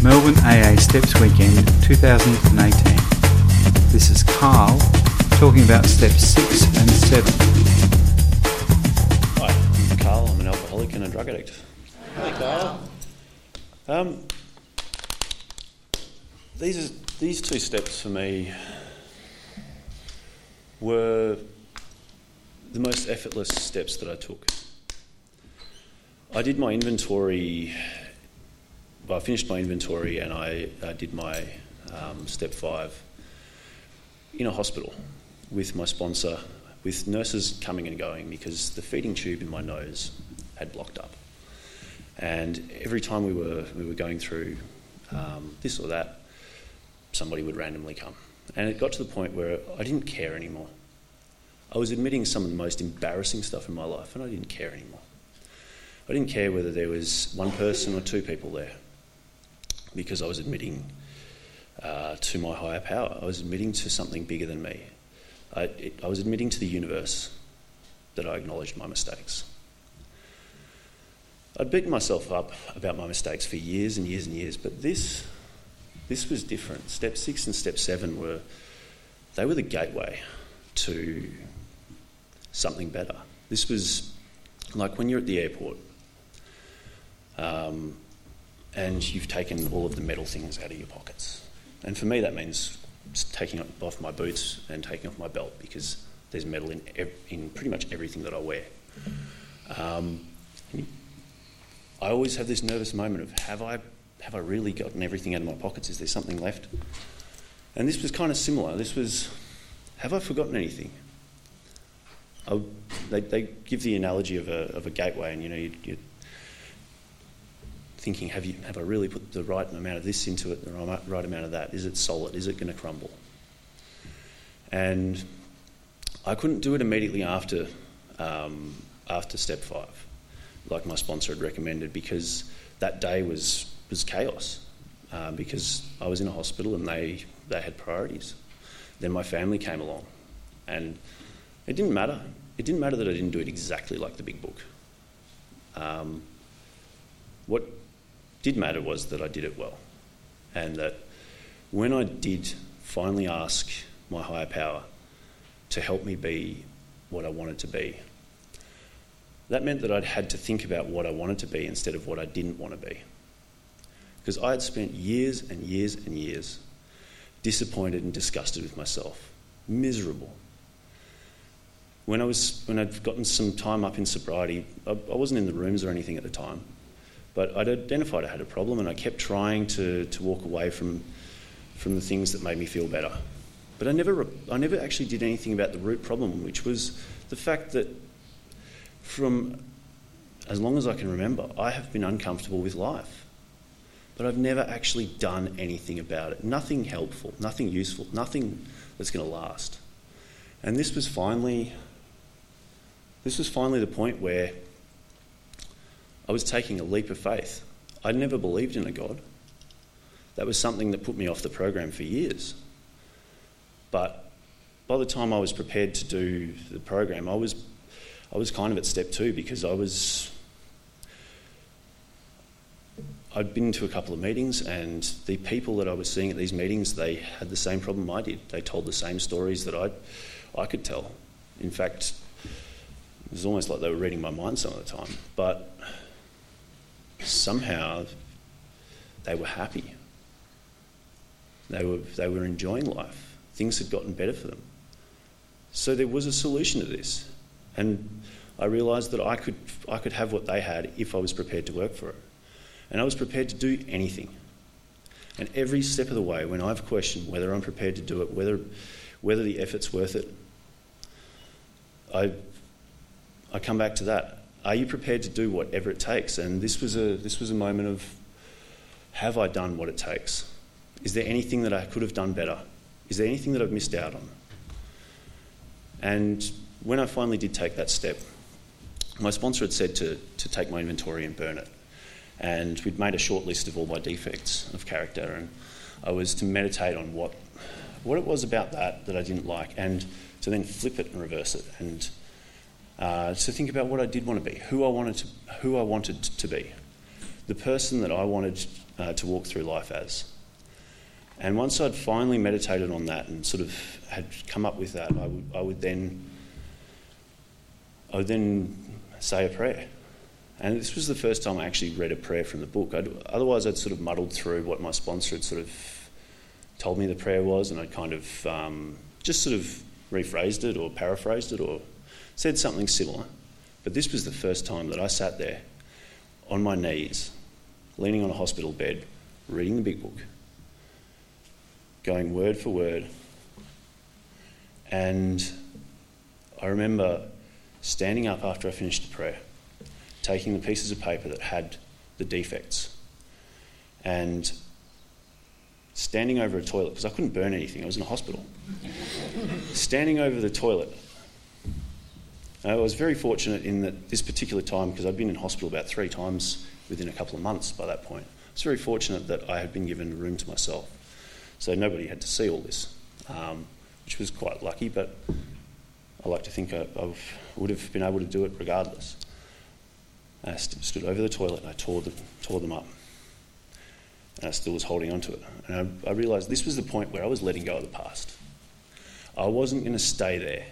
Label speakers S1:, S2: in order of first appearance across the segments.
S1: Melbourne AA Steps Weekend 2018. This is Carl talking about steps 6 and 7.
S2: Hi, I'm Carl. I'm an alcoholic and a drug addict.
S3: Hey, Carl.
S2: Um, these, these two steps for me were the most effortless steps that I took. I did my inventory, I finished my inventory and I, did my um, step five in a hospital with my sponsor, with nurses coming and going because the feeding tube in my nose had blocked up. And every time we were, we were going through um, this or that, somebody would randomly come. And it got to the point where I didn't care anymore. I was admitting some of the most embarrassing stuff in my life, and I didn't care anymore. I didn't care whether there was one person or two people there because I was admitting uh, to my higher power. I was admitting to something bigger than me. I, it, I was admitting to the universe that I acknowledged my mistakes. I'd beaten myself up about my mistakes for years and years and years, but this, this was different. Step six and step seven were, they were the gateway to something better. This was like when you're at the airport um, and you've taken all of the metal things out of your pockets. And for me, that means taking off my boots and taking off my belt because there's metal in, ev- in pretty much everything that I wear. Um, I always have this nervous moment of have I, have I really gotten everything out of my pockets? Is there something left? And this was kind of similar. This was have I forgotten anything? I, they, they, give the analogy of a, of a gateway, and you know, you, you're thinking, have, you, have I really put the right amount of this into it, the right, amount of that? Is it solid? Is it going to crumble? And I couldn't do it immediately after, um, after step five, like my sponsor had recommended, because that day was, was chaos, uh, because I was in a hospital and they, they had priorities. Then my family came along, and it didn't matter. It didn't matter that I didn't do it exactly like the big book. Um, what did matter was that I did it well, and that when I did finally ask my higher power to help me be what I wanted to be, that meant that I'd had to think about what I wanted to be instead of what I didn't want to be. Because I had spent years and years and years disappointed and disgusted with myself, miserable. When I was when I'd gotten some time up in sobriety, I, I wasn't in the rooms or anything at the time, but I'd identified I had a problem, and I kept trying to, to walk away from from the things that made me feel better. But I never I never actually did anything about the root problem, which was the fact that from as long as I can remember, I have been uncomfortable with life but I've never actually done anything about it. Nothing helpful, nothing useful, nothing that's going to last. And this was finally this was finally the point where I was taking a leap of faith. I'd never believed in a God. That was something that put me off the program for years. But by the time I was prepared to do the program, I was I was kind of at step two because I was I'd been to a couple of meetings, and the people that I was seeing at these meetings, they had the same problem I did. They told the same stories that I, I could tell. In fact, it was almost like they were reading my mind some of the time. But somehow, they were happy. They were, they were enjoying life. Things had gotten better for them. So there was a solution to this. And I realised that I could, I could have what they had if I was prepared to work for it. And I was prepared to do anything. And every step of the way, when I've questioned whether I'm prepared to do it, whether, whether the effort's worth it, I, I come back to that. Are you prepared to do whatever it takes? And this was a, this was a moment of have I done what it takes? Is there anything that I could have done better? Is there anything that I've missed out on? And when I finally did take that step, my sponsor had said to, to take my inventory and burn it and we'd made a short list of all my defects of character, and I was to meditate on what what it was about that that I didn't like, and to then flip it and reverse it, and uh, to think about what I did want to be, who I wanted to who I wanted to be, the person that I wanted uh, to walk through life as. And once I'd finally meditated on that and sort of had come up with that, I would, I would then I would then say a prayer. And this was the first time I actually read a prayer from the book. I'd, otherwise, I'd sort of muddled through what my sponsor had sort of told me the prayer was, and I'd kind of um, just sort of rephrased it or paraphrased it or said something similar. But this was the first time that I sat there on my knees, leaning on a hospital bed, reading the big book, going word for word. And I remember standing up after I finished the prayer, taking the pieces of paper that had the defects, and standing over a toilet, because I couldn't burn anything, I was in a hospital. standing over the toilet. I was very fortunate in that this particular time, because I'd been in hospital about three times within a couple of months by that point, I was very fortunate that I had been given a room to myself. So nobody had to see all this, um, which was quite lucky, but I like to think I, I would have been able to do it regardless. I st- stood over the toilet and I tore them, tore them up. And I still was holding on to it. And I, I realised this was the point where I was letting go of the past. I wasn't going to stay there.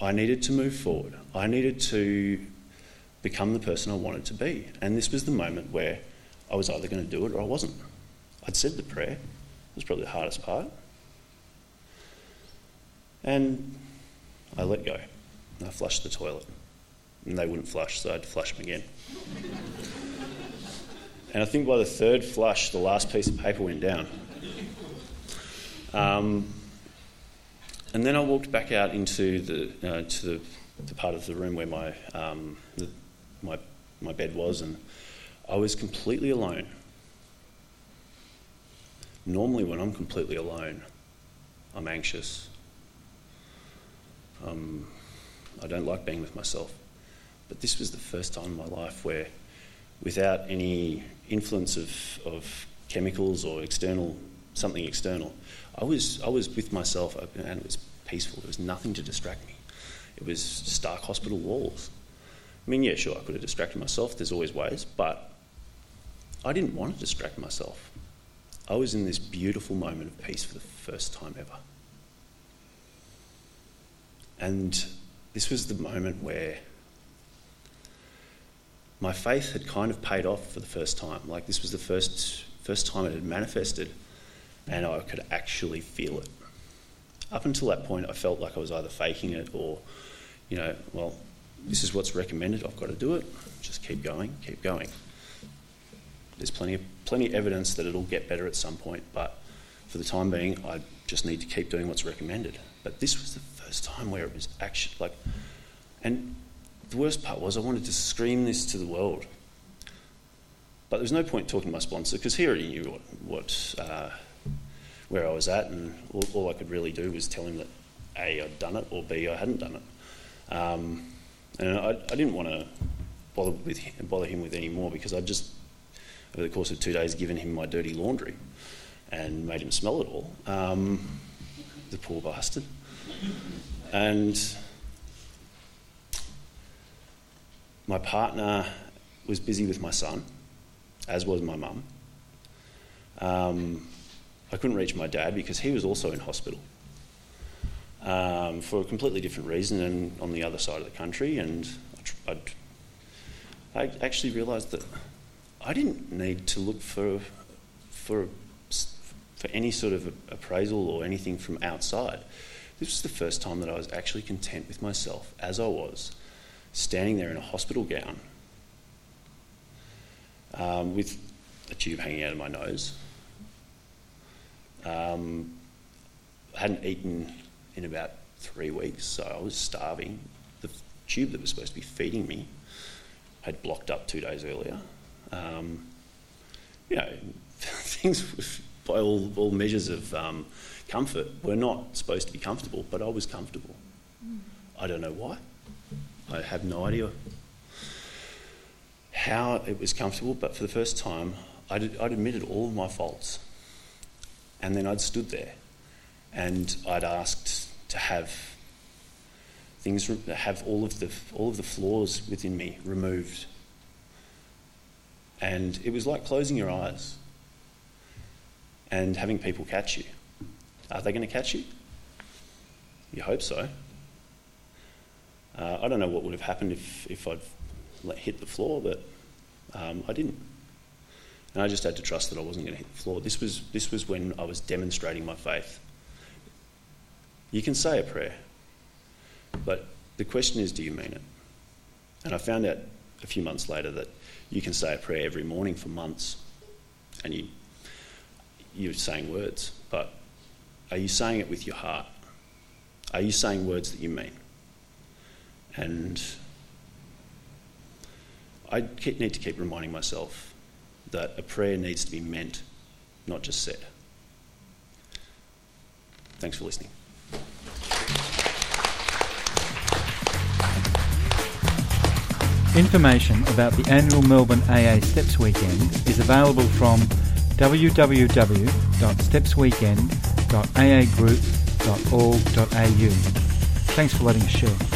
S2: I needed to move forward. I needed to become the person I wanted to be. And this was the moment where I was either going to do it or I wasn't. I'd said the prayer, it was probably the hardest part. And I let go. I flushed the toilet. And they wouldn't flush, so I had to flush them again. and I think by the third flush, the last piece of paper went down. Um, and then I walked back out into the, uh, to the, the, part of the room where my, um, the, my, my bed was, and I was completely alone. Normally, when I'm completely alone, I'm anxious, um, I don't like being with myself. But this was the first time in my life where, without any influence of, of chemicals or external something external, I was I was with myself and it was peaceful. There was nothing to distract me. It was stark hospital walls. I mean, yeah, sure, I could have distracted myself. There's always ways, but I didn't want to distract myself. I was in this beautiful moment of peace for the first time ever. And this was the moment where my faith had kind of paid off for the first time. Like this was the first first time it had manifested and I could actually feel it. Up until that point I felt like I was either faking it or, you know, well, this is what's recommended, I've got to do it. Just keep going, keep going. There's plenty of plenty of evidence that it'll get better at some point, but for the time being I just need to keep doing what's recommended. But this was the first time where it was actually like, and the worst part was I wanted to scream this to the world. But there was no point talking to my sponsor because he already knew what, what uh, where I was at, and all, all, I could really do was tell him that A, I'd done it, or B, I hadn't done it. Um, and I, I, didn't want to bother, with, bother him with any more because I'd just, over the course of two days, given him my dirty laundry and made him smell it all. Um, the poor bastard. And my partner was busy with my son, as was my mum. I couldn't reach my dad because he was also in hospital um, for a completely different reason and on the other side of the country. And I'd, i actually realised that I didn't need to look for for for any sort of appraisal or anything from outside. This was the first time that I was actually content with myself as I was, standing there in a hospital gown um, with a tube hanging out of my nose. Um, I hadn't eaten in about three weeks, so I was starving. The tube that was supposed to be feeding me had blocked up two days earlier. Um, you know, things by all, all measures of um, comfort were not supposed to be comfortable, but I was comfortable. I don't know why. I have no idea how it was comfortable, but for the first time, I'd, I'd admitted all of my faults. And then I'd stood there and I'd asked to have things, have all of the, all of the flaws within me removed. And it was like closing your eyes and having people catch you. Are they going to catch you? You hope so. Uh, I don't know what would have happened if, if I'd hit the floor, but um, I didn't. And I just had to trust that I wasn't going to hit the floor. This was, this was when I was demonstrating my faith. You can say a prayer, but the question is do you mean it? And I found out a few months later that you can say a prayer every morning for months and you, you're saying words, but are you saying it with your heart? Are you saying words that you mean? And I need to keep reminding myself that a prayer needs to be meant, not just said. Thanks for listening.
S1: Information about the annual Melbourne AA Steps Weekend is available from www.stepsweekend.aagroup.org.au. Thanks for letting us share.